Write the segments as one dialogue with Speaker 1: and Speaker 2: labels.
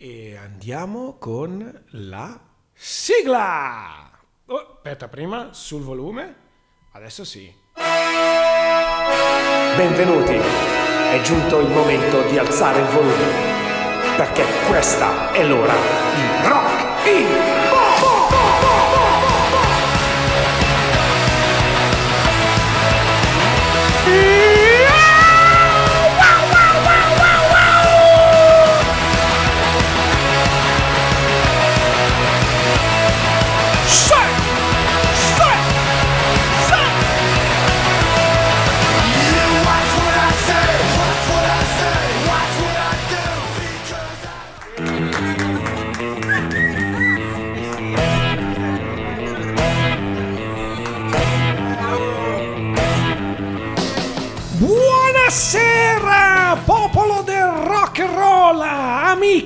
Speaker 1: E andiamo con la sigla! Oh, aspetta, prima sul volume. Adesso sì.
Speaker 2: Benvenuti, è giunto il momento di alzare il volume, perché questa è l'ora di Rock in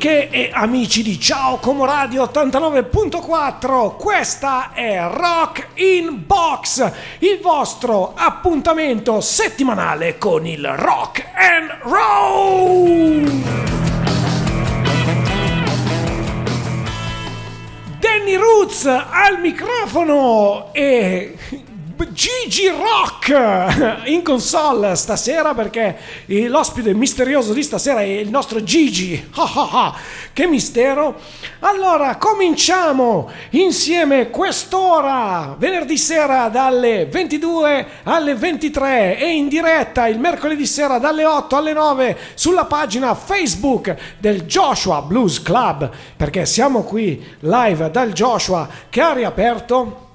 Speaker 1: amiche e amici di Ciao Como Radio 89.4. Questa è Rock in Box, il vostro appuntamento settimanale con il rock and roll. Danny Roots al microfono e Gigi Rock in console stasera perché l'ospite misterioso di stasera è il nostro Gigi. che mistero! Allora, cominciamo insieme quest'ora, venerdì sera dalle 22 alle 23 e in diretta il mercoledì sera dalle 8 alle 9 sulla pagina Facebook del Joshua Blues Club perché siamo qui live dal Joshua che ha riaperto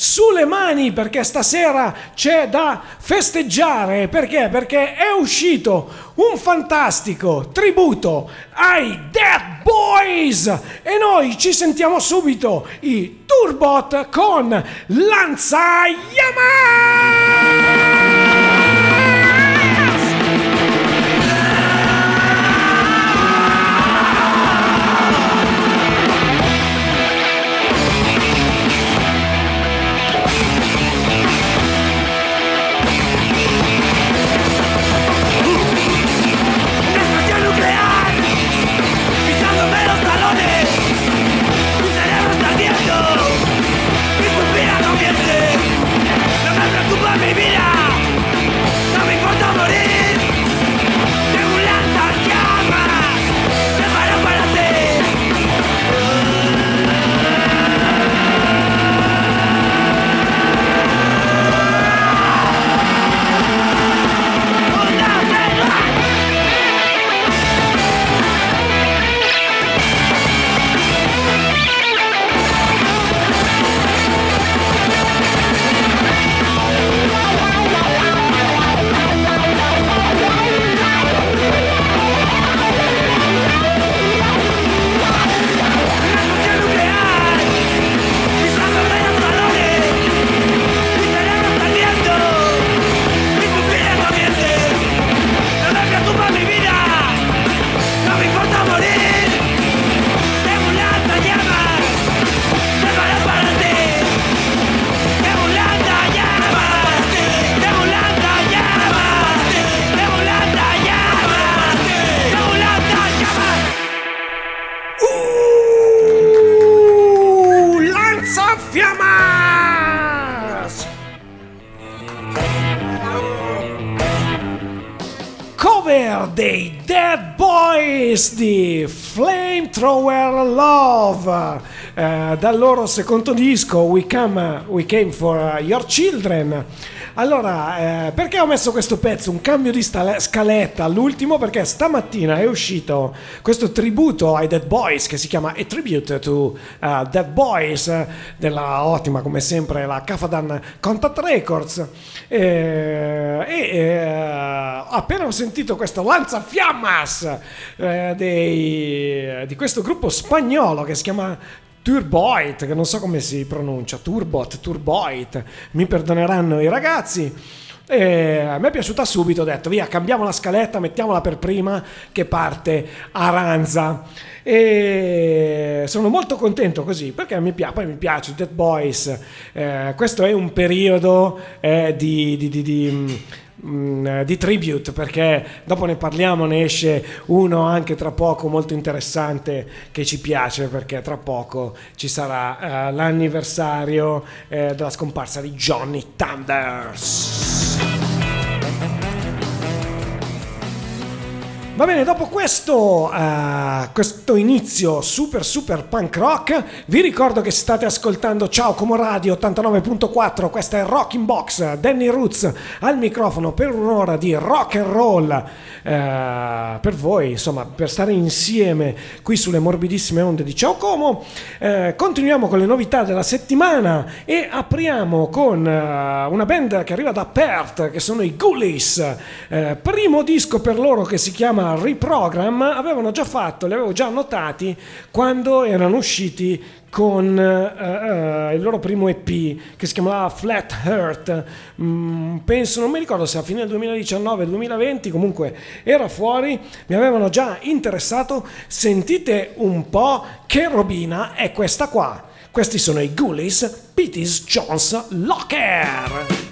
Speaker 1: sulle mani perché stasera c'è da festeggiare. Perché? Perché è uscito un fantastico tributo ai Dead Boys e noi ci sentiamo subito i Turbot con Lanza Yamaha! Dal loro secondo disco We Come, We Came for Your Children. Allora, eh, perché ho messo questo pezzo? Un cambio di stale- scaletta all'ultimo perché stamattina è uscito questo tributo ai Dead Boys che si chiama A Tribute to uh, Dead Boys della ottima come sempre la Cafadan Contact Records eh, e eh, appena ho sentito questo lanzafiammas eh, dei, di questo gruppo spagnolo che si chiama Turboit, che non so come si pronuncia, Turbot, Turboit, mi perdoneranno i ragazzi. E a me è piaciuta subito, ho detto via, cambiamo la scaletta, mettiamola per prima che parte Aranza. E sono molto contento così perché mi, piace, poi mi piace Dead Boys. Eh, questo è un periodo eh, di, di, di, di mm, di tribute perché dopo ne parliamo, ne esce uno anche tra poco molto interessante che ci piace perché tra poco ci sarà eh, l'anniversario eh, della scomparsa di Johnny Thunders. Va bene, dopo questo, uh, questo, inizio super super punk rock, vi ricordo che state ascoltando Ciao Como Radio 89.4, questa è Rocking Box, Danny Roots al microfono per un'ora di rock and roll uh, per voi, insomma, per stare insieme qui sulle morbidissime onde di Ciao Como. Uh, continuiamo con le novità della settimana e apriamo con una band che arriva da Perth, che sono i Ghoulies, primo disco per loro che si chiama Reprogram avevano già fatto, li avevo già notati quando erano usciti con uh, uh, il loro primo EP che si chiamava Flat Earth. Mm, penso, non mi ricordo se a fine 2019-2020, comunque era fuori, mi avevano già interessato. Sentite un po' che robina è questa qua. Questi sono i Ghoulies Pittis Jones Locker.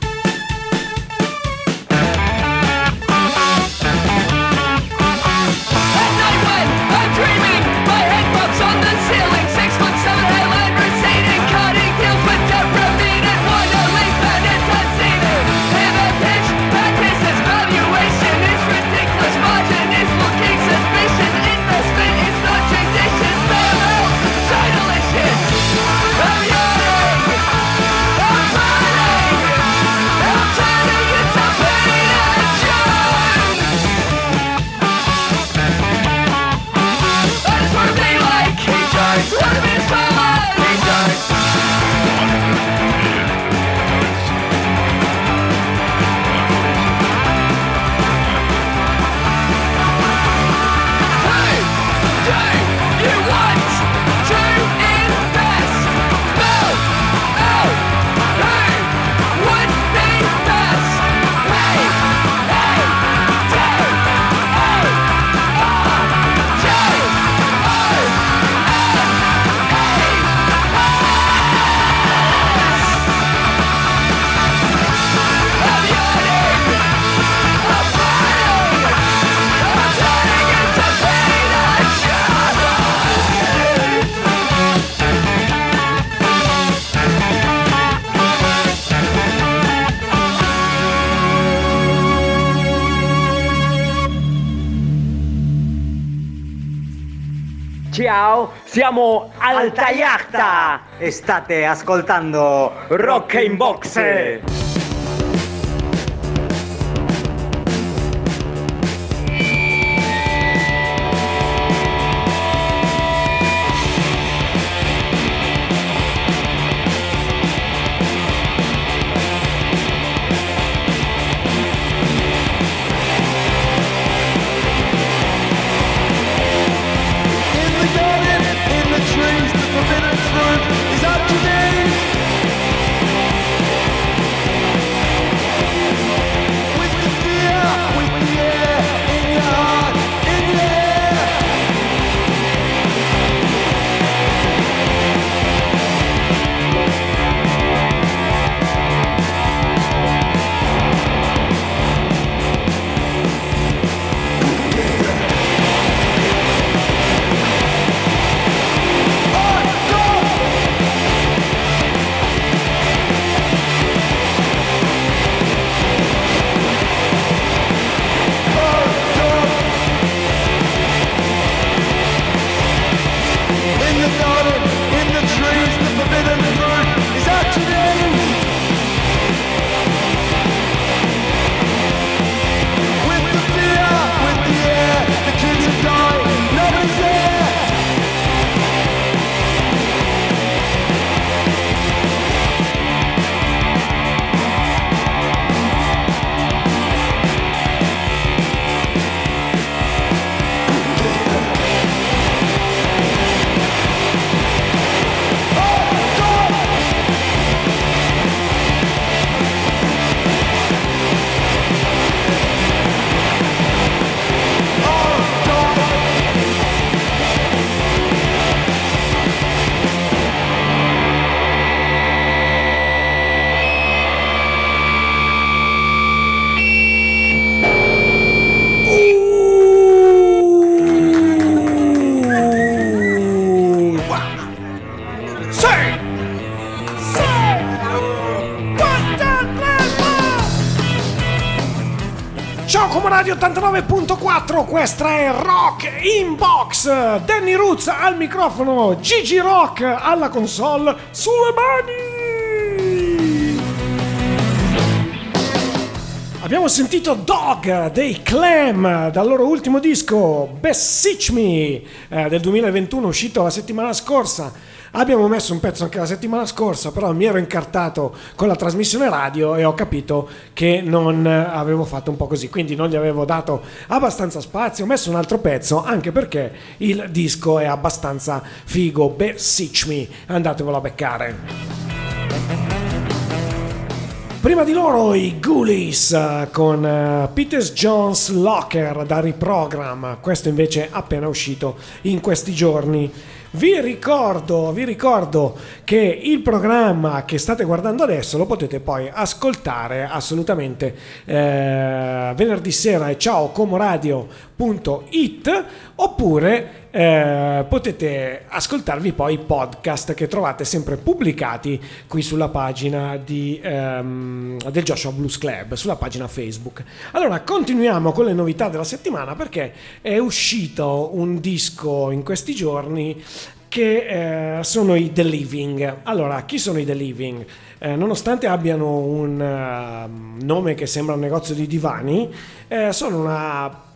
Speaker 3: Ciao, siamo Alta Yachta e state ascoltando Rock in Box.
Speaker 1: Radio 89.4, questa è Rock Inbox. Danny Roots al microfono, Gigi Rock alla console, sulle mani! Abbiamo sentito Dog dei Clam dal loro ultimo disco Beseech Me eh, del 2021 uscito la settimana scorsa. Abbiamo messo un pezzo anche la settimana scorsa, però mi ero incartato con la trasmissione radio e ho capito che non avevo fatto un po' così, quindi non gli avevo dato abbastanza spazio, ho messo un altro pezzo anche perché il disco è abbastanza figo. Beseech Me, andatevelo a beccare. Prima di loro i Ghoulies eh, con uh, Peters Jones Locker da Reprogram, questo invece è appena uscito in questi giorni. Vi ricordo, vi ricordo che il programma che state guardando adesso lo potete poi ascoltare assolutamente eh, venerdì sera e ciao comoradio.it oppure eh, potete ascoltarvi poi i podcast che trovate sempre pubblicati qui sulla pagina di, ehm, del Joshua Blues Club, sulla pagina Facebook. Allora, continuiamo con le novità della settimana perché è uscito un disco in questi giorni che eh, sono i The Living. Allora, chi sono i The Living? Eh, nonostante abbiano un uh, nome che sembra un negozio di divani, eh, sono una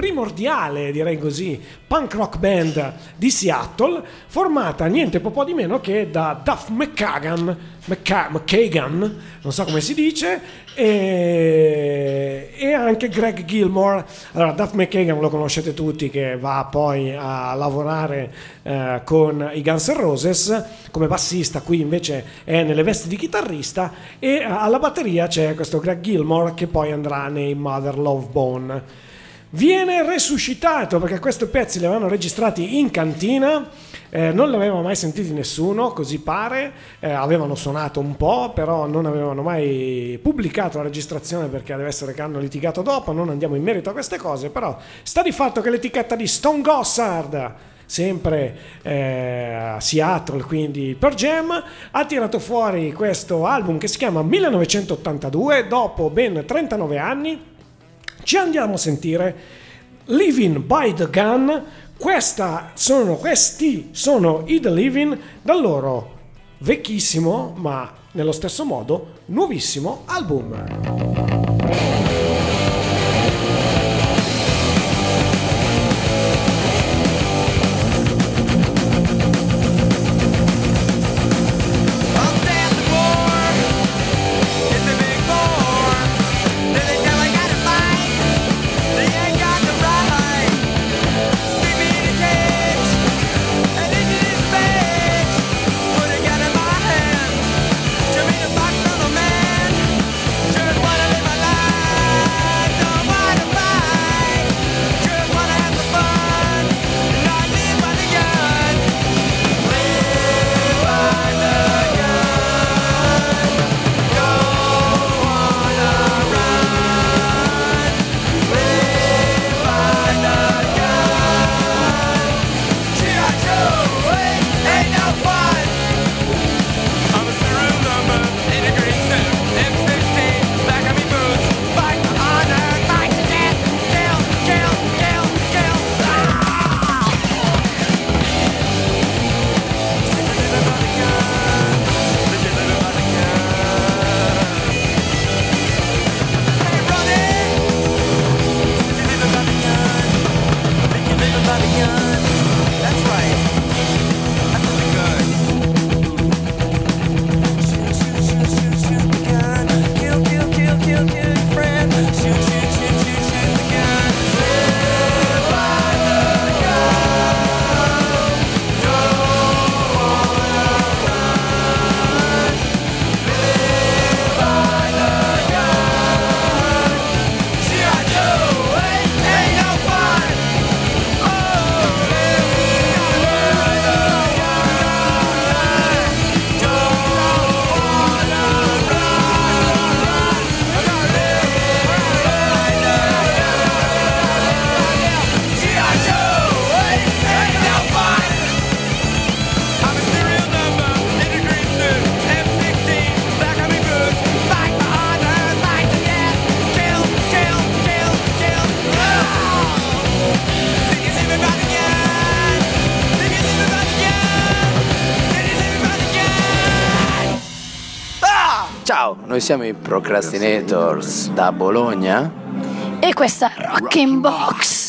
Speaker 1: primordiale, direi così, punk rock band di Seattle, formata niente po' di meno che da Duff McKagan, McKagan, non so come si dice, e, e, anche Greg Gilmore. Allora, Duff McKagan lo conoscete tutti, che va poi a lavorare eh, con i Guns N' Roses come bassista, qui invece è nelle vesti di chitarrista, e alla batteria c'è questo Greg Gilmore che poi andrà nei Mother Love Bone viene resuscitato perché questi pezzi li avevano registrati in cantina. Eh, non li aveva mai sentiti nessuno, così pare, eh, avevano suonato un po', però non avevano mai pubblicato la registrazione perché deve essere che hanno litigato dopo, non andiamo in merito a queste cose, però sta di fatto che l'etichetta di Stone Gossard sempre eh, a Seattle, quindi per Jam, ha tirato fuori questo album che si chiama 1982, dopo ben 39 anni, ci andiamo a sentire Living by the Gun. Sono, questi sono i The Living dal loro vecchissimo, ma nello stesso modo nuovissimo album.
Speaker 4: Noi siamo i Procrastinators da Bologna.
Speaker 5: E questa è Rocking Box.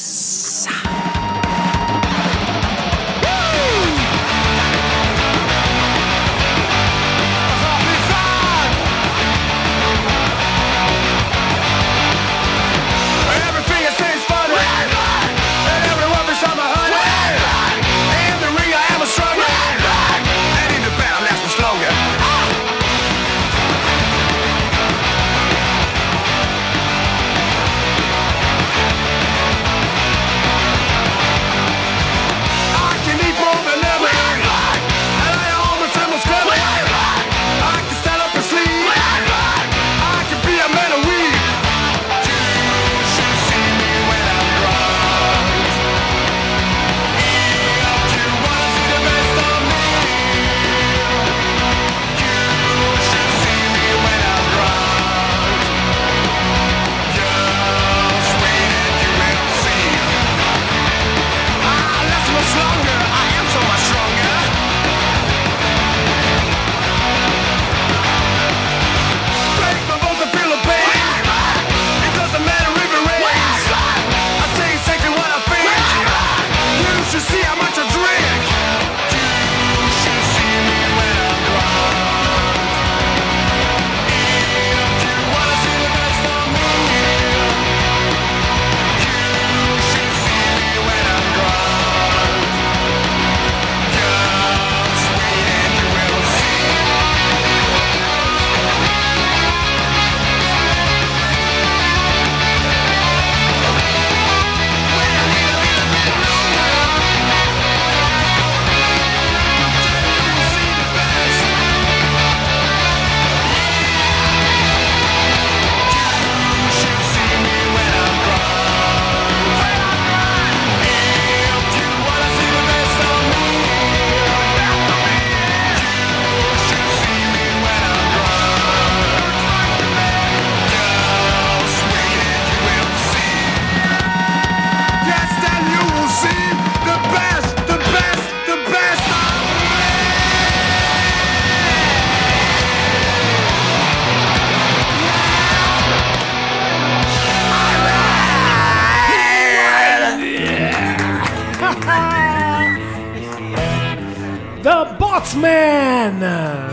Speaker 1: Botsman!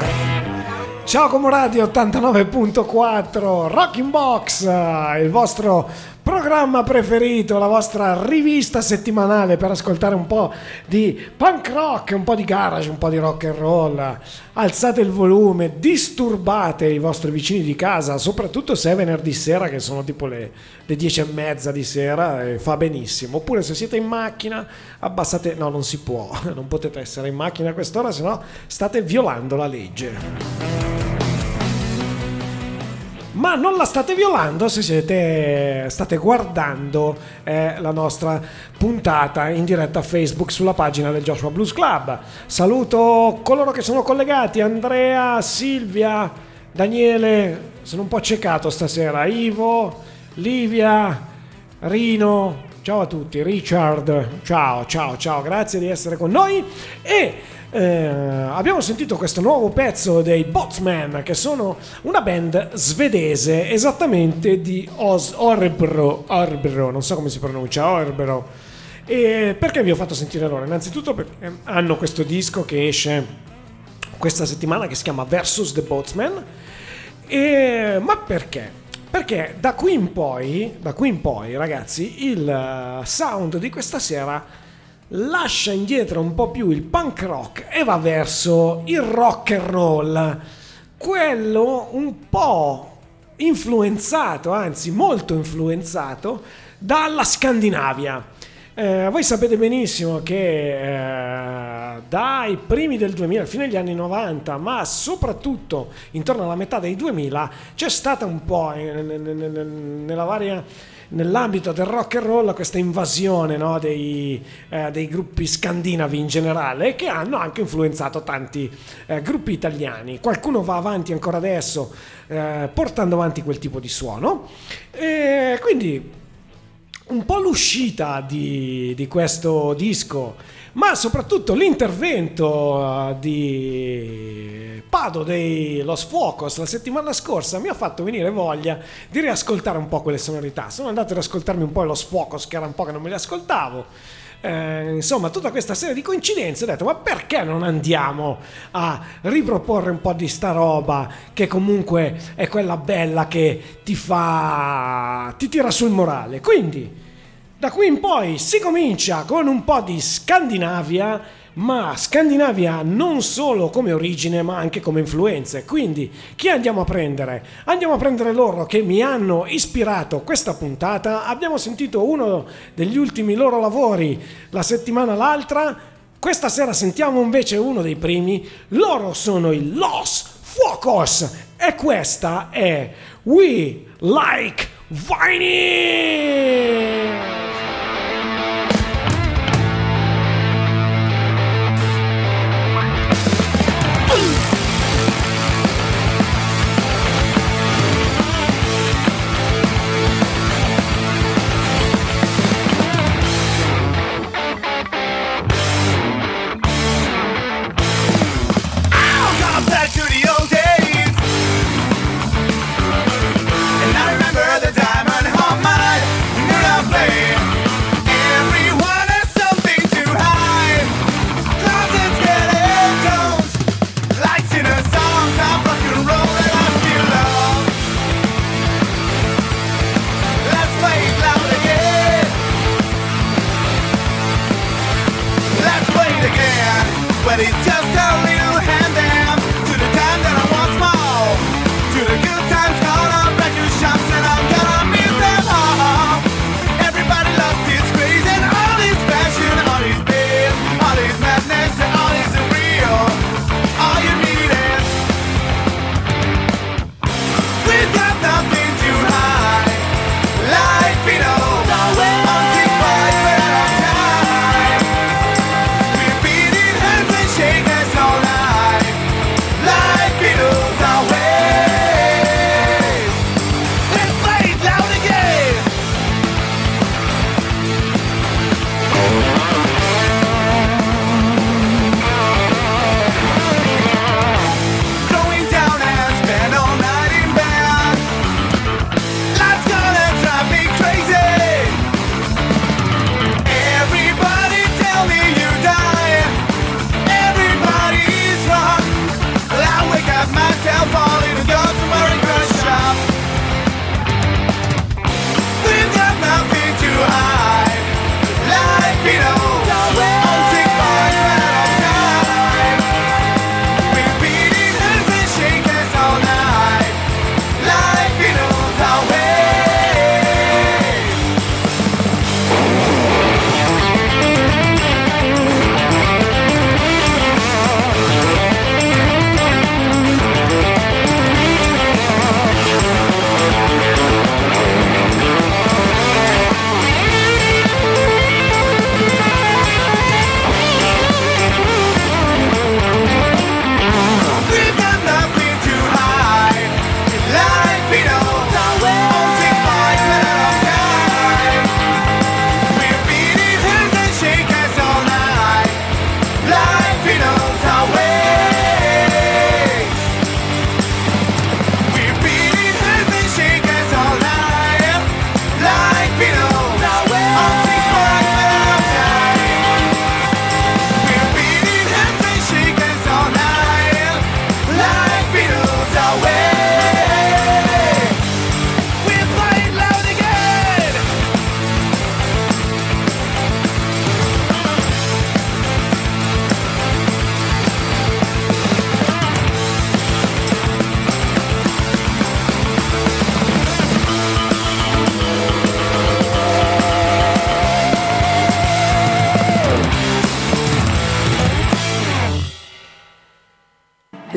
Speaker 1: Ciao Comoradio 89.4 Rocking Box, il vostro programma preferito, la vostra rivista settimanale per ascoltare un po' di punk rock, un po' di garage, un po' di rock and roll. Alzate il volume, disturbate i vostri vicini di casa, soprattutto se è venerdì sera che sono tipo le, le 10 e mezza di sera e fa benissimo. Oppure se siete in macchina abbassate, no non si può, non potete essere in macchina a quest'ora, se no state violando la legge ma non la state violando se siete, state guardando eh, la nostra puntata in diretta a Facebook sulla pagina del Joshua Blues Club. Saluto coloro che sono collegati, Andrea, Silvia, Daniele, sono un po' ciecato stasera, Ivo, Livia, Rino, ciao a tutti, Richard, ciao, ciao, ciao, grazie di essere con noi e eh, abbiamo sentito questo nuovo pezzo dei Botsman, che sono una band svedese, esattamente di Os- Orbro, Orbro, non so come si pronuncia, Orbro. E perché vi ho fatto sentire loro? Innanzitutto perché hanno questo disco che esce questa settimana che si chiama Versus the Botsman. E, ma perché? Perché da qui in poi, da qui in poi, ragazzi, il eh, sound di questa sera lascia indietro un po' più il punk rock e va verso il rock and roll, quello un po' influenzato, anzi molto influenzato dalla Scandinavia. Eh, voi sapete benissimo che eh, dai primi del 2000, fine degli anni 90, ma soprattutto intorno alla metà dei 2000, c'è stata un po' nella varia nell'ambito del rock and roll questa invasione no, dei, eh, dei gruppi scandinavi in generale che hanno anche influenzato tanti eh, gruppi italiani. Qualcuno va avanti ancora adesso eh, portando avanti quel tipo di suono. E quindi un po' l'uscita di, di questo disco, ma soprattutto l'intervento eh, di Pado dei Los Focos la settimana scorsa mi ha fatto venire voglia di riascoltare un po' quelle sonorità. Sono andato ad ascoltarmi un po' Los Focos, che era un po' che non me li ascoltavo. Eh, insomma, tutta questa serie di coincidenze, ho detto, ma perché non andiamo a riproporre un po' di sta roba che comunque è quella bella che ti fa, ti tira sul morale. Quindi, da qui in poi si comincia con un po' di Scandinavia, ma Scandinavia non solo come origine ma anche come influenze. Quindi chi andiamo a prendere? Andiamo a prendere loro che mi hanno ispirato questa puntata. Abbiamo sentito uno degli ultimi loro lavori la settimana l'altra. Questa sera sentiamo invece uno dei primi. Loro sono i Los Focos e questa è We Like Viney.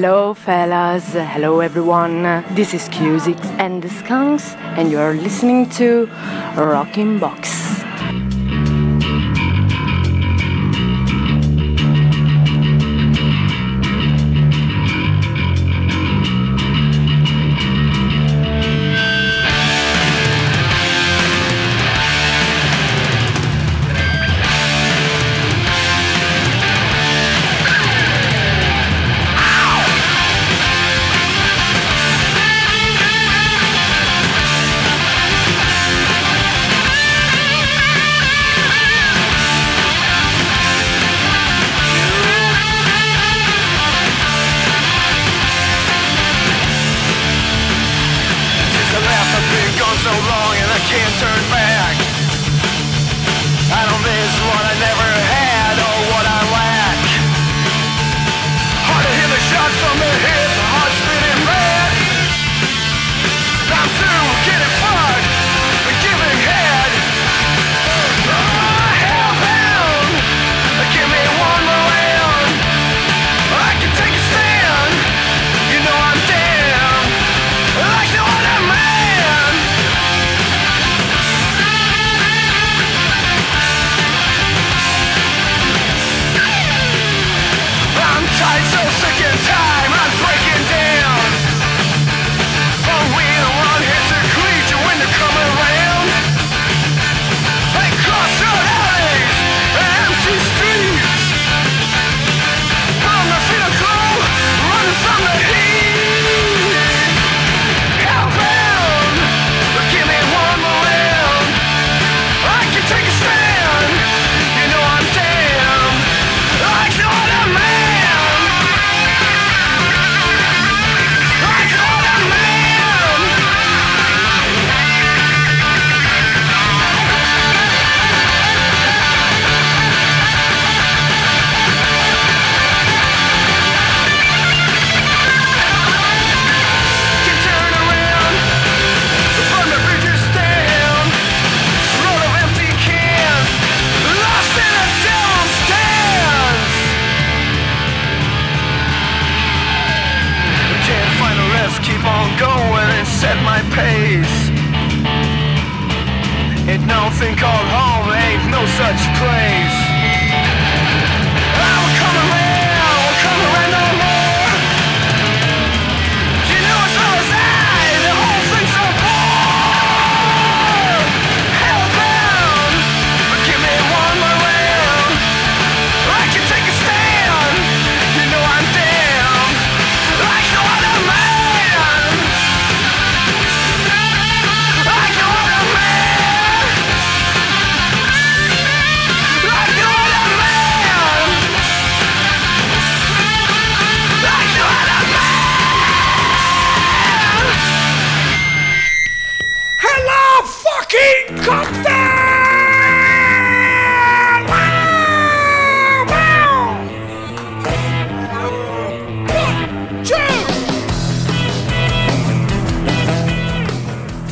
Speaker 6: Hello, fellas. Hello, everyone. This is Cusix and the Skunks, and you are listening to Rocking Box.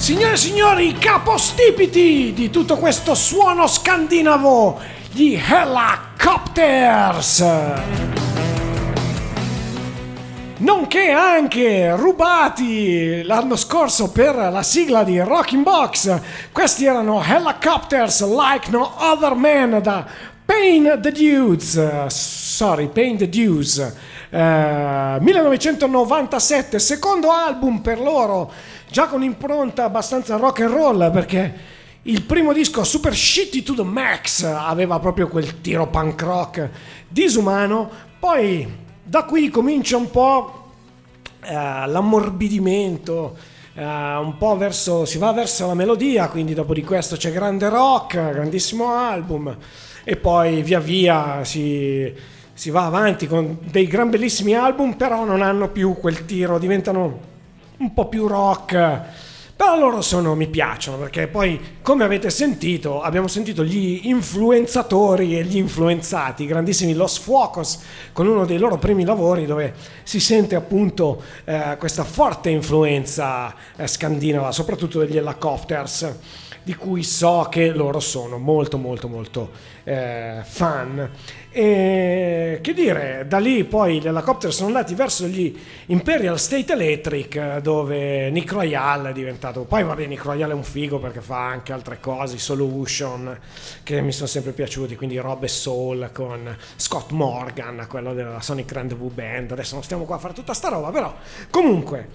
Speaker 7: Signore e
Speaker 1: signori, capostipiti di tutto questo suono scandinavo, gli Helicopters! Nonché anche rubati l'anno scorso per la sigla di Rocking Box. Questi erano Helicopters Like No Other Man da Pain the Dudes. Sorry, Pain the Dudes. Eh, 1997, secondo album per loro, già con impronta abbastanza rock and roll perché il primo disco Super Shitty to the Max aveva proprio quel tiro punk rock disumano, poi da qui comincia un po' eh, l'ammorbidimento, eh, un po' verso, si va verso la melodia, quindi dopo di questo c'è grande rock, grandissimo album e poi via via si, si va avanti con dei gran bellissimi album, però non hanno più quel tiro, diventano un po' più rock. Però loro sono, mi piacciono perché poi, come avete sentito, abbiamo sentito gli influenzatori e gli influenzati, grandissimi Los Fuocos, con uno dei loro primi lavori dove si sente appunto eh, questa forte influenza eh, scandinava, soprattutto degli helicopters, di cui so che loro sono molto molto molto eh, fan. E che dire, da lì poi gli helicopter sono andati verso gli Imperial State Electric eh, dove Nick Royale è diventato, poi vabbè Nick Royale è un figo perché fa anche altre cose, Solution che mi sono sempre piaciuti, quindi Rob e Soul con Scott Morgan, quello della Sonic Rendezvous Band, adesso non stiamo qua a fare tutta sta roba, però comunque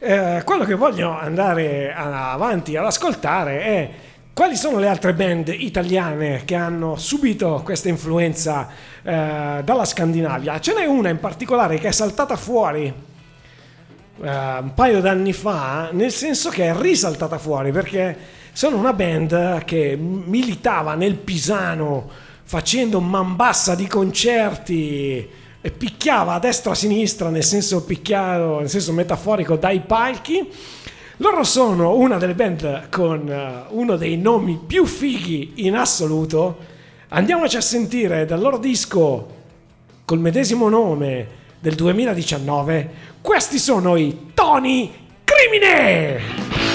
Speaker 1: eh, quello che voglio andare avanti ad ascoltare è quali sono le altre band italiane che hanno subito questa influenza eh, dalla Scandinavia? Ce n'è una in particolare che è saltata fuori eh, un paio d'anni fa, nel senso che è risaltata fuori perché sono una band che militava nel Pisano facendo man bassa di concerti e picchiava a destra e a sinistra, nel senso picchiato, nel senso metaforico, dai palchi. Loro sono una delle band con eh, uno dei nomi più fighi in assoluto. Andiamoci a sentire dal loro disco col medesimo nome del 2019. Questi sono i Tony Crimine!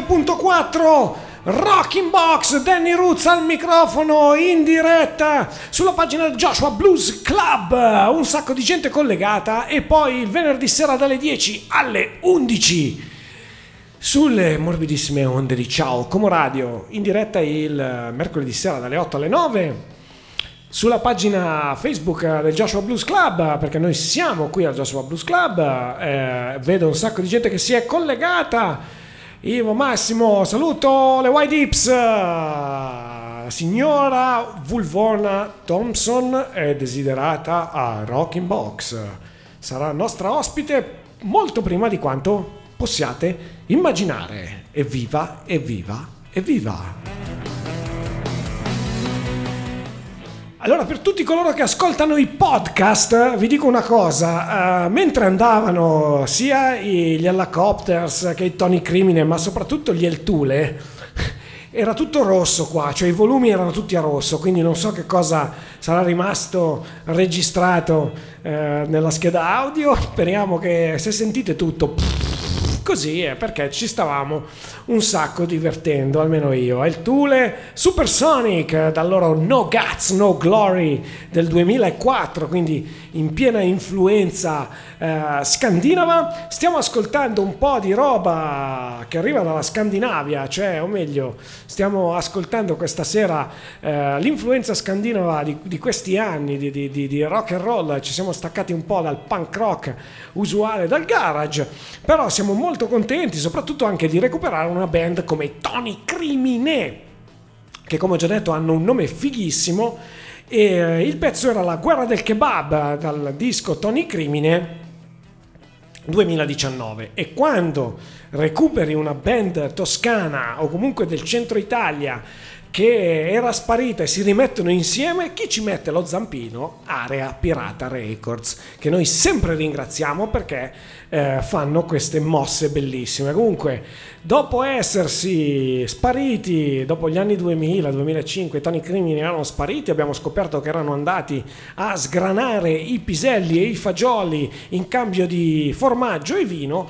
Speaker 7: 99.4 Rock in
Speaker 8: Box,
Speaker 1: Danny Roots al microfono in diretta sulla pagina Joshua Blues Club, un sacco di gente collegata e poi il venerdì sera dalle 10 alle 11 sulle morbidissime onde di Ciao Como Radio, in diretta il mercoledì sera dalle 8 alle 9 sulla pagina Facebook del Joshua Blues Club, perché noi siamo qui al Joshua Blues Club, eh, vedo un sacco di gente che si è collegata. Ivo Massimo, saluto le White Dips, signora Vulvona Thompson è desiderata a Rocking Box. Sarà nostra ospite molto prima di quanto possiate immaginare. Evviva, evviva, evviva! Allora, per tutti coloro che ascoltano i podcast, vi dico una cosa, eh, mentre andavano sia gli Helicopters che i Tony Crimine, ma soprattutto gli El Tule, era tutto rosso qua, cioè i volumi erano tutti a rosso, quindi non so che cosa sarà rimasto registrato eh, nella scheda audio, speriamo che se sentite tutto così è perché ci stavamo un sacco divertendo, almeno io. È il Thule Supersonic dal loro No Guts, No Glory del 2004, quindi in piena influenza eh, scandinava. Stiamo ascoltando un po' di roba che arriva dalla Scandinavia, cioè, o meglio, stiamo ascoltando questa sera eh, l'influenza scandinava di, di questi anni di, di- di- rock and roll. Ci siamo staccati un po' dal punk rock usuale, dal garage, però siamo molto contenti, soprattutto anche di recuperare una band come Tony Crimine che come ho già detto hanno un nome fighissimo e eh, il pezzo era La guerra del kebab dal disco Tony Crimine 2019 e quando recuperi una band toscana o comunque del centro Italia che era sparita e si rimettono insieme, chi ci mette lo zampino? Area Pirata Records, che noi sempre ringraziamo perché eh, fanno queste mosse bellissime. Comunque, dopo essersi spariti, dopo gli anni 2000, 2005, i Tony Crimini erano spariti, abbiamo scoperto che erano andati a sgranare i piselli e i fagioli in cambio di formaggio e vino.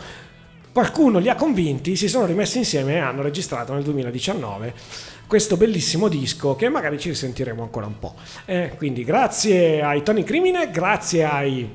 Speaker 1: Qualcuno li ha convinti, si sono rimessi insieme e hanno registrato nel 2019 questo bellissimo disco che magari ci risentiremo ancora un po'. Eh, quindi grazie ai Tony Crimine, grazie ai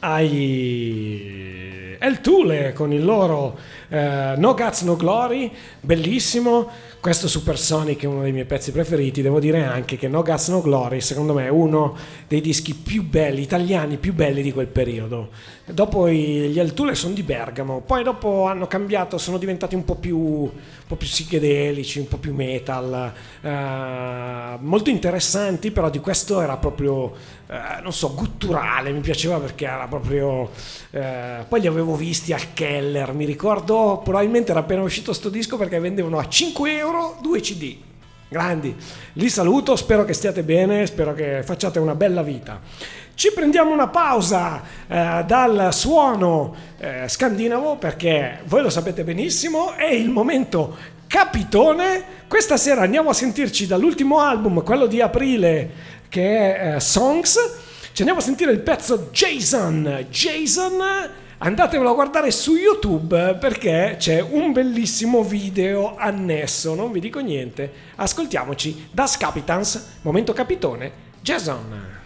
Speaker 1: ai El Tule con il loro eh, No Guts No Glory, bellissimo. Questo Supersonic è uno dei miei pezzi preferiti. Devo dire anche che No Guts No Glory, secondo me, è uno dei dischi più belli, italiani più belli di quel periodo. Dopo gli El Tule sono di Bergamo, poi dopo hanno cambiato, sono diventati un po' più, un po' più psichedelici, un po' più metal, eh, molto interessanti, però di questo era proprio, eh, non so, gutturale, mi piaceva perché era proprio... eh, poi li avevo visti al Keller, mi ricordo, probabilmente era appena uscito sto disco perché vendevano a 5 euro due CD. Grandi, li saluto, spero che stiate bene, spero che facciate una bella vita. Ci prendiamo una pausa eh, dal suono eh, scandinavo perché voi lo sapete benissimo, è il momento capitone. Questa sera andiamo a sentirci dall'ultimo album, quello di aprile, che è eh, Songs. Ci andiamo a sentire il pezzo Jason. Jason, andatevelo a guardare su YouTube perché c'è un bellissimo video annesso. Non vi dico niente. Ascoltiamoci Das Capitans, momento capitone, Jason.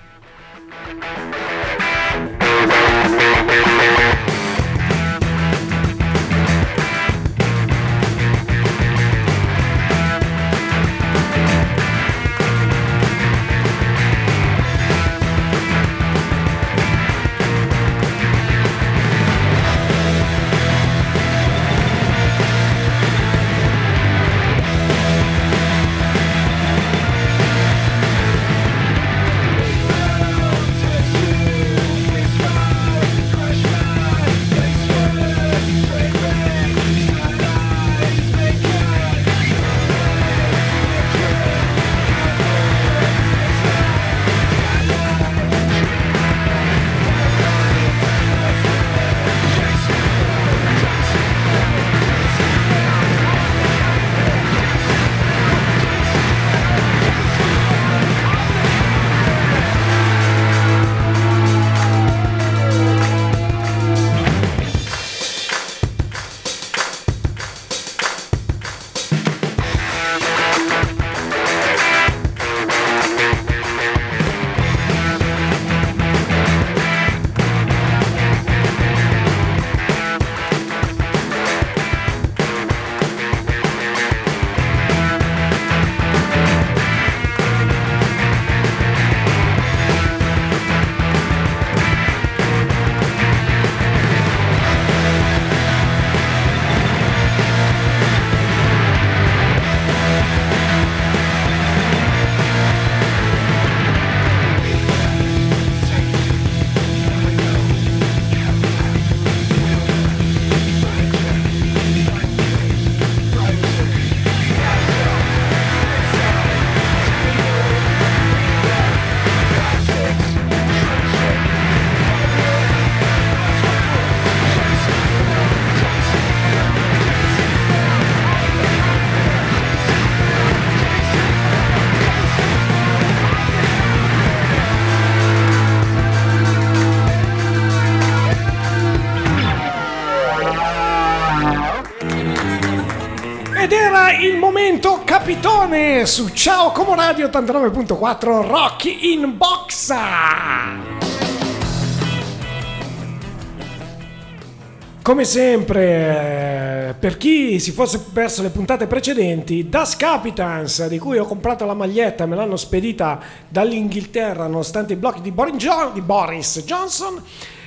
Speaker 1: Capitone su Ciao Como Radio 89.4 Rock in Box. Come sempre, eh, per chi si fosse perso le puntate precedenti, Das Capitans, di cui ho comprato la maglietta, me l'hanno spedita dall'Inghilterra nonostante i blocchi di Boris Johnson,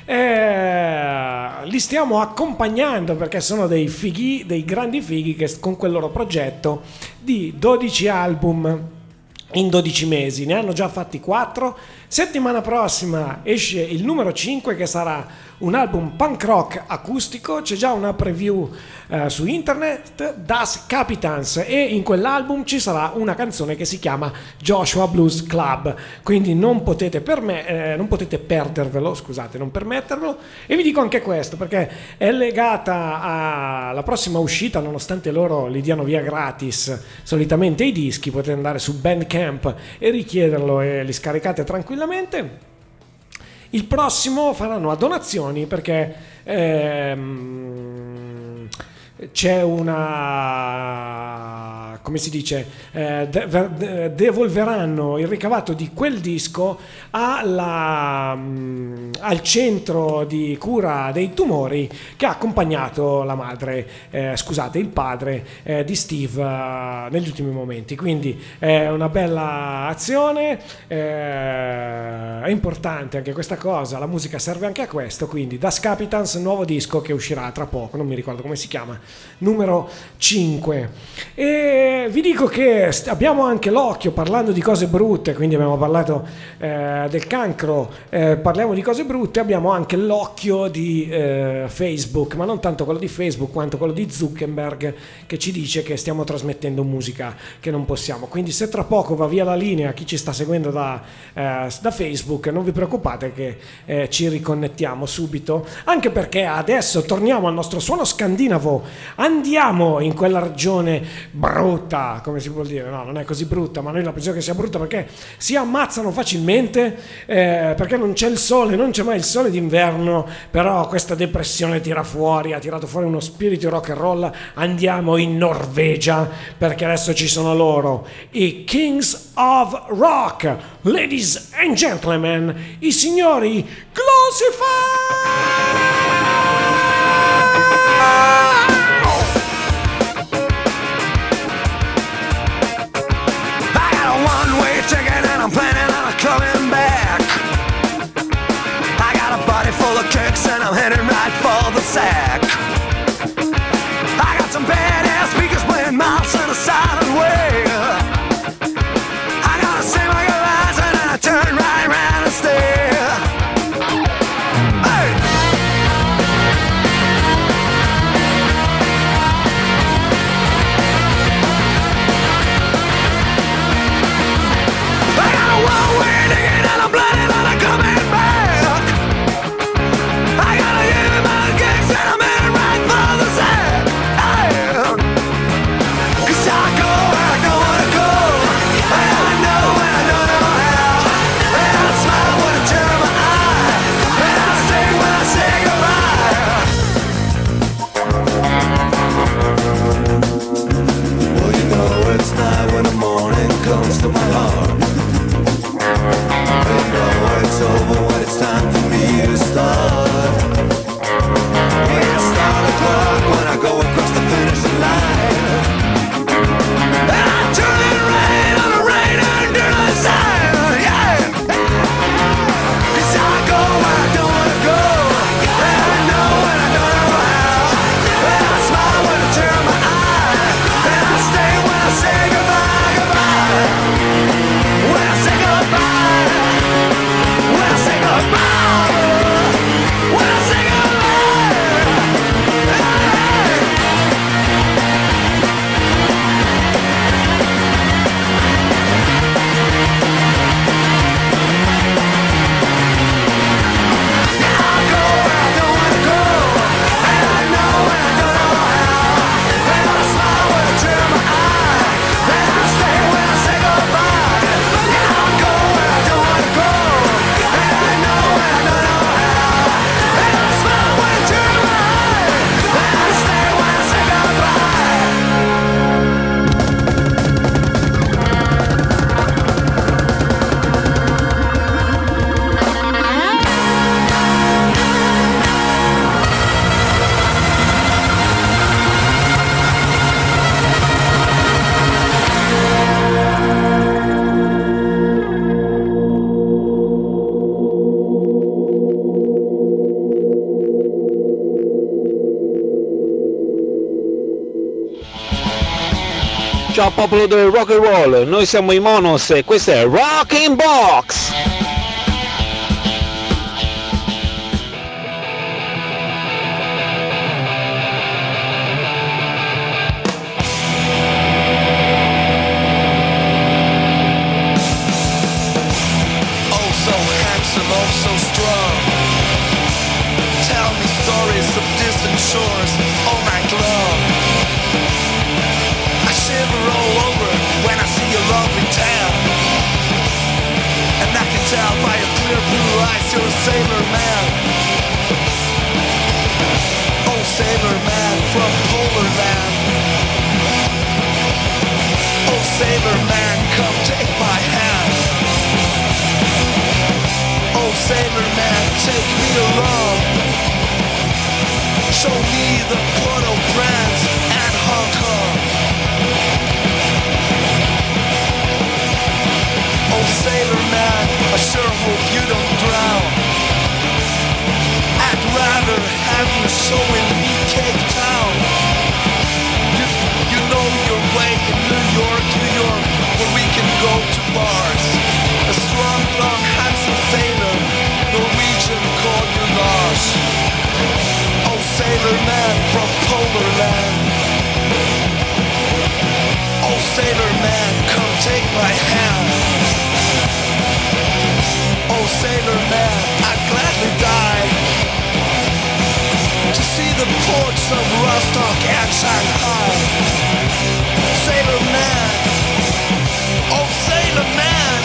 Speaker 1: eh, li stiamo accompagnando perché sono dei fighi, dei grandi fighi che con quel loro progetto di 12 album in 12 mesi, ne hanno già fatti 4. Settimana prossima esce il numero 5 che sarà un album punk rock acustico, c'è già una preview eh, su internet, Das Capitans e in quell'album ci sarà una canzone che si chiama Joshua Blues Club, quindi non potete, perme- eh, non potete perdervelo, scusate, non permettervelo. E vi dico anche questo perché è legata alla prossima uscita, nonostante loro li diano via gratis solitamente i dischi, potete andare su Bandcamp e richiederlo e li scaricate tranquillamente. Il prossimo faranno a donazioni perché ehm, c'è una come si dice eh, de- ver- devolveranno il ricavato di quel disco alla, mm, al centro di cura dei tumori che ha accompagnato la madre eh, scusate il padre eh, di Steve eh, negli ultimi momenti. Quindi è una bella azione eh, è importante anche questa cosa la musica serve anche a questo quindi Das Capitans nuovo disco che uscirà tra poco non mi ricordo come si chiama numero 5 e vi dico che abbiamo anche l'occhio parlando di cose brutte quindi abbiamo parlato eh, del cancro eh, parliamo di cose brutte abbiamo anche l'occhio di eh, Facebook ma non tanto quello di Facebook quanto quello di Zuckerberg che ci dice che stiamo trasmettendo musica che non possiamo. Quindi se tra poco va via la linea chi ci sta seguendo da, eh, da Facebook non vi preoccupate che eh, ci riconnettiamo subito. Anche perché adesso torniamo al nostro suono scandinavo andiamo in quella regione brutta come si può dire. No non è così brutta ma noi la pensiamo che sia brutta perché si ammazzano facilmente eh, perché non c'è il sole non c'è mai il sole d'inverno però questa depressione tira fuori ha tirato fuori uno spirito rock and roll. Andiamo in Norvegia perché adesso ci sono loro. I Kings of Rock ladies and gentlemen i signori Glossify
Speaker 7: coming back. I got a body full of kicks and I'm heading right for the sack.
Speaker 9: Popolo del rock and roll, noi siamo i Monos e questo è Rocking Box!
Speaker 7: Sailor man from polar land. Oh, sailor man, come take my hand. Oh, sailor man, take me along. Show me the Port-au-Prince and Hong Kong. Oh, sailor man, I sure hope you don't drown. Town. You, you know your way in New York, New York, where we can go to bars. A strong, handsome sailor, Norwegian called you Lars. Oh, sailor man from polar land. Oh, sailor man, come take my hand. Oh, sailor man, the ports of Rostock and Shanghai. Sailor man, oh sailor man,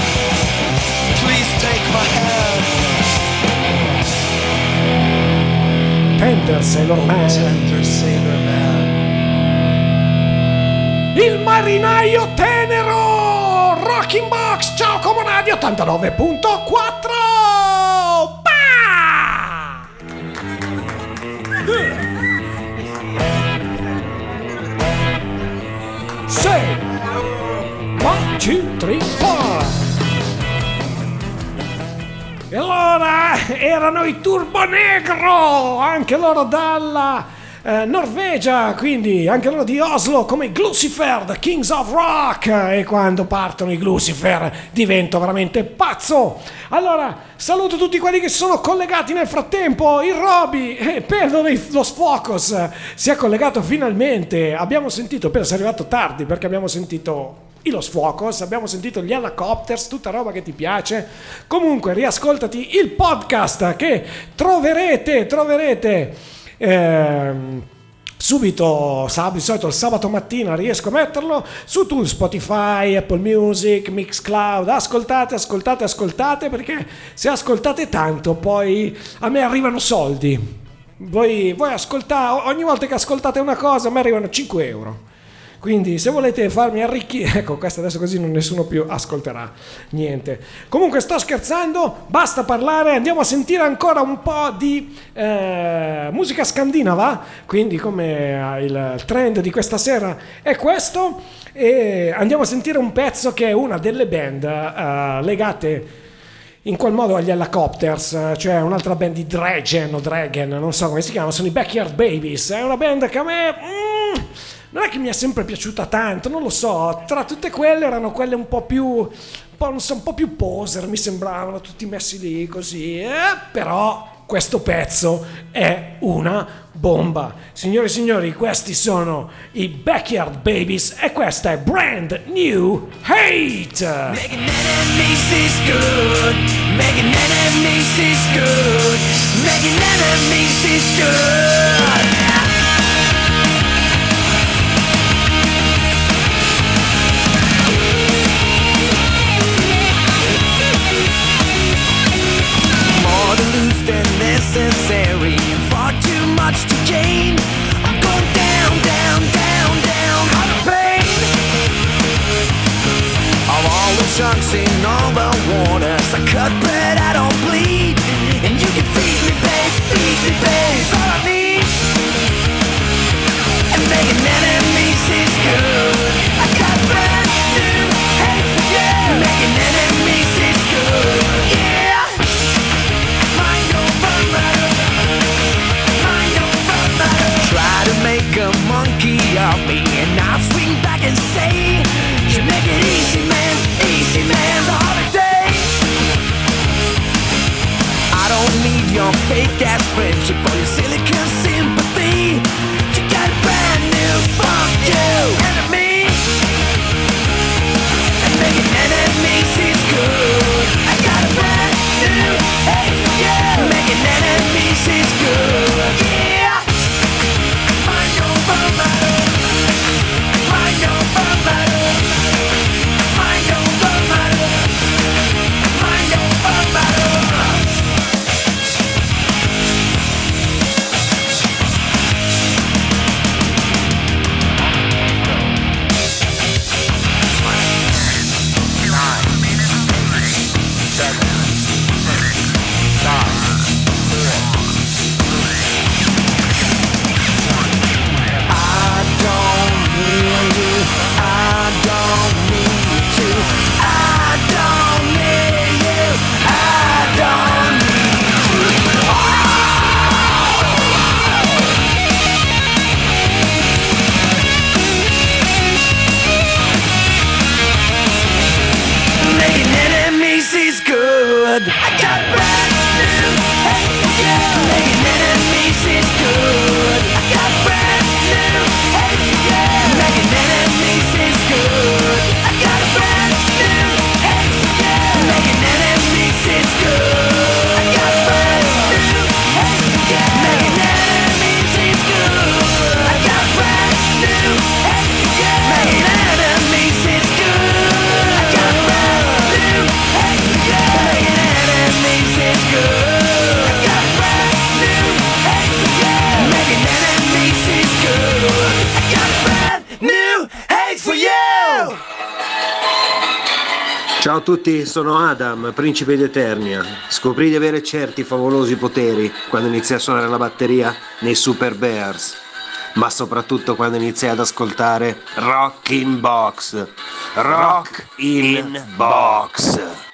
Speaker 7: please take my hand.
Speaker 1: Tender Sailor Man.
Speaker 7: Tender sailor man.
Speaker 1: Il marinaio tenero! Rocking Box! Ciao Comonadio 89.4! Erano i Turbo Negro, anche loro dalla eh, Norvegia, quindi anche loro di Oslo, come i Glucifer, The Kings of Rock. E quando partono i Glucifer divento veramente pazzo. Allora, saluto tutti quelli che sono collegati nel frattempo. Il Roby, eh, Pedro dei Los Focus si è collegato finalmente. Abbiamo sentito, però sei arrivato tardi perché abbiamo sentito i Los Fuocos, abbiamo sentito gli Helicopters, tutta roba che ti piace. Comunque, riascoltati il podcast che troverete, troverete ehm, subito, sab- di solito il sabato mattina riesco a metterlo su tu, Spotify, Apple Music, Mixcloud. Ascoltate, ascoltate, ascoltate perché se ascoltate tanto poi a me arrivano soldi. Voi, voi ascoltate, ogni volta che ascoltate una cosa a me arrivano 5 euro. Quindi se volete farmi arricchire, ecco questo adesso così non nessuno più ascolterà niente. Comunque sto scherzando, basta parlare, andiamo a sentire ancora un po' di eh, musica scandinava, quindi come eh, il trend di questa sera è questo, e andiamo a sentire un pezzo che è una delle band eh, legate in quel modo agli Helicopters, cioè un'altra band di Dragon o Dragon, non so come si chiama, sono i Backyard Babies, è una band che a me... mm, non è che mi è sempre piaciuta tanto, non lo so, tra tutte quelle erano quelle un po' più, un po', so, un po' più poser, mi sembravano tutti messi lì così, eh, però questo pezzo è una bomba. Signore e signori, questi sono i Backyard Babies e questa è Brand New Hate.
Speaker 7: Making enemies is good. Making enemies is good. Making enemies is good. The sharks in all a
Speaker 10: tutti, sono Adam, principe di Eternia. Scoprì di avere certi favolosi poteri quando iniziai a suonare la batteria nei Super Bears, ma soprattutto quando iniziai ad ascoltare Rock in Box. Rock in Box.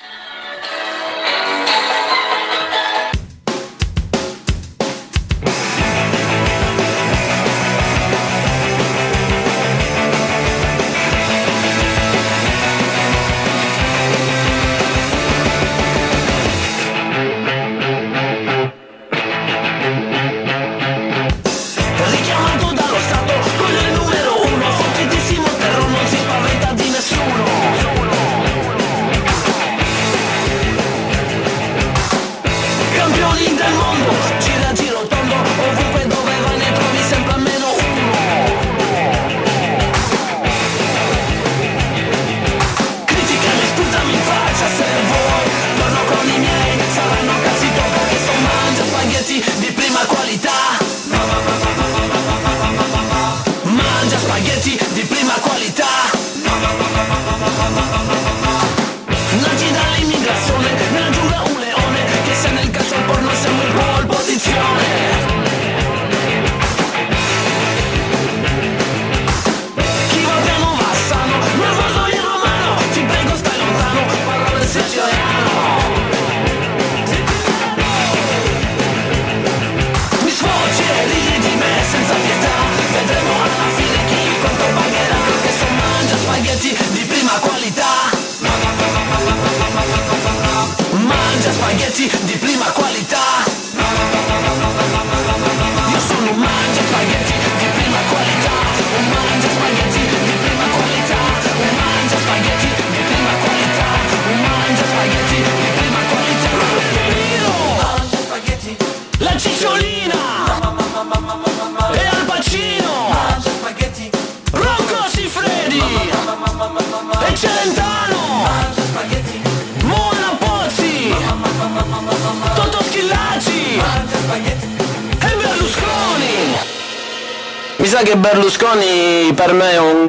Speaker 7: che Berlusconi per me è un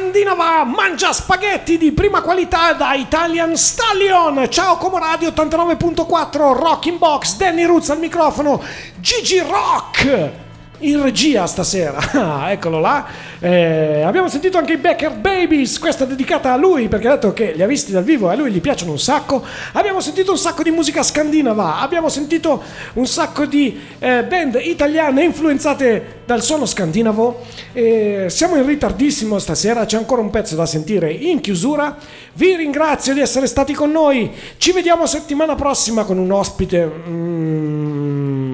Speaker 1: scandinava mangia spaghetti di prima qualità da Italian Stallion. Ciao Como Radio 89.4 Rocking Box, Danny Roots al microfono, Gigi Rock in regia stasera. Ah, eccolo là. Eh, abbiamo sentito anche i Becker Babies, questa dedicata a lui perché ha detto che li ha visti dal vivo e a lui gli piacciono un sacco. Abbiamo sentito un sacco di musica scandinava, abbiamo sentito un sacco di eh, band italiane influenzate dal suono scandinavo. Eh, siamo in ritardissimo stasera, c'è ancora un pezzo da sentire in chiusura. Vi ringrazio di essere stati con noi. Ci vediamo settimana prossima con un ospite. Mm.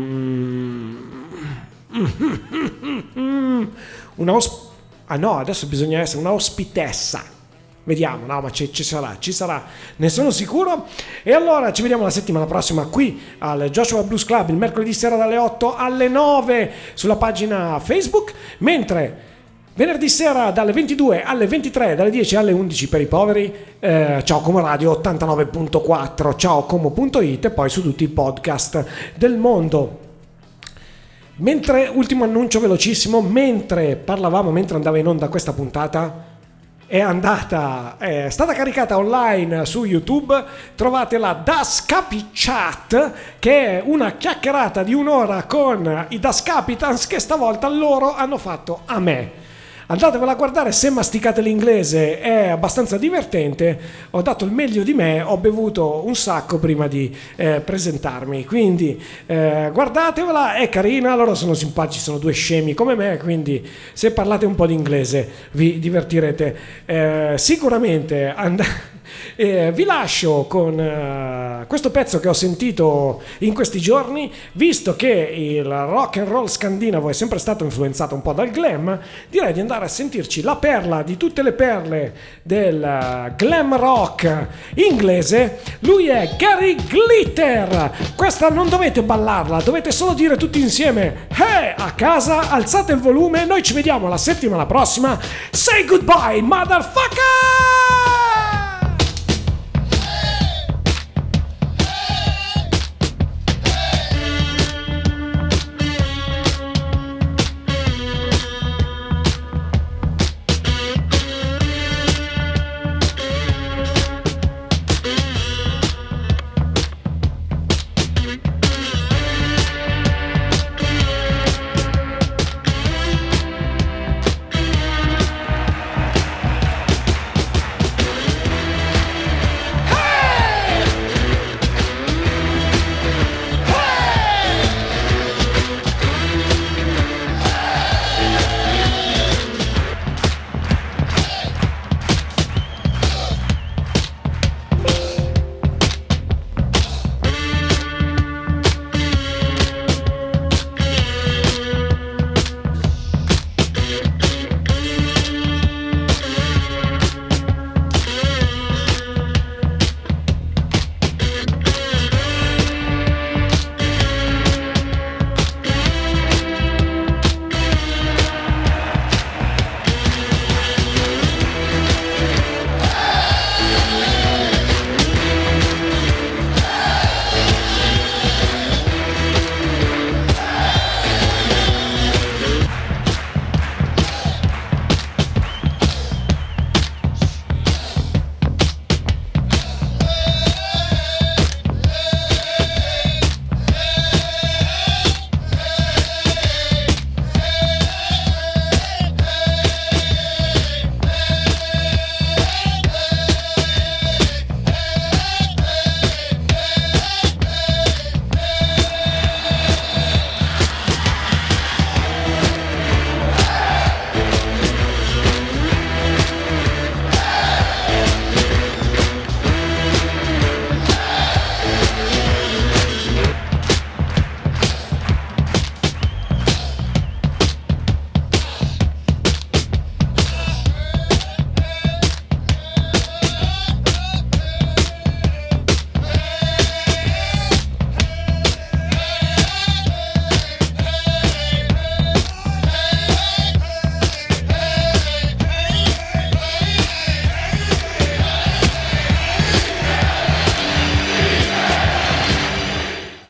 Speaker 1: Una os- ah no, adesso bisogna essere una ospitessa. Vediamo, no, ma ci, ci sarà, ci sarà, ne sono sicuro. E allora ci vediamo la settimana prossima qui al Joshua Blues Club, il mercoledì sera dalle 8 alle 9 sulla pagina Facebook, mentre venerdì sera dalle 22 alle 23, dalle 10 alle 11 per i poveri, eh, ciao Como Radio 89.4, ciao Como.it e poi su tutti i podcast del mondo. Mentre, ultimo annuncio velocissimo, mentre parlavamo, mentre andava in onda questa puntata, è andata, è stata caricata online su YouTube, trovate la Das Capi Chat, che è una chiacchierata di un'ora con i Das Capitans che stavolta loro hanno fatto a me. Andatevela a guardare se masticate l'inglese, è abbastanza divertente. Ho dato il meglio di me, ho bevuto un sacco prima di eh, presentarmi. Quindi eh, guardatevela, è carina, loro sono simpatici, sono due scemi come me, quindi se parlate un po' di inglese vi divertirete eh, sicuramente. And- Eh, vi lascio con eh, questo pezzo che ho sentito in questi giorni, visto che il rock and roll scandinavo è sempre stato influenzato un po' dal glam, direi di andare a sentirci la perla di tutte le perle del eh, glam rock inglese. Lui è Gary Glitter. Questa non dovete ballarla, dovete solo dire tutti insieme: Hey, a casa, alzate il volume. Noi ci vediamo la settimana prossima. Say goodbye, motherfucker!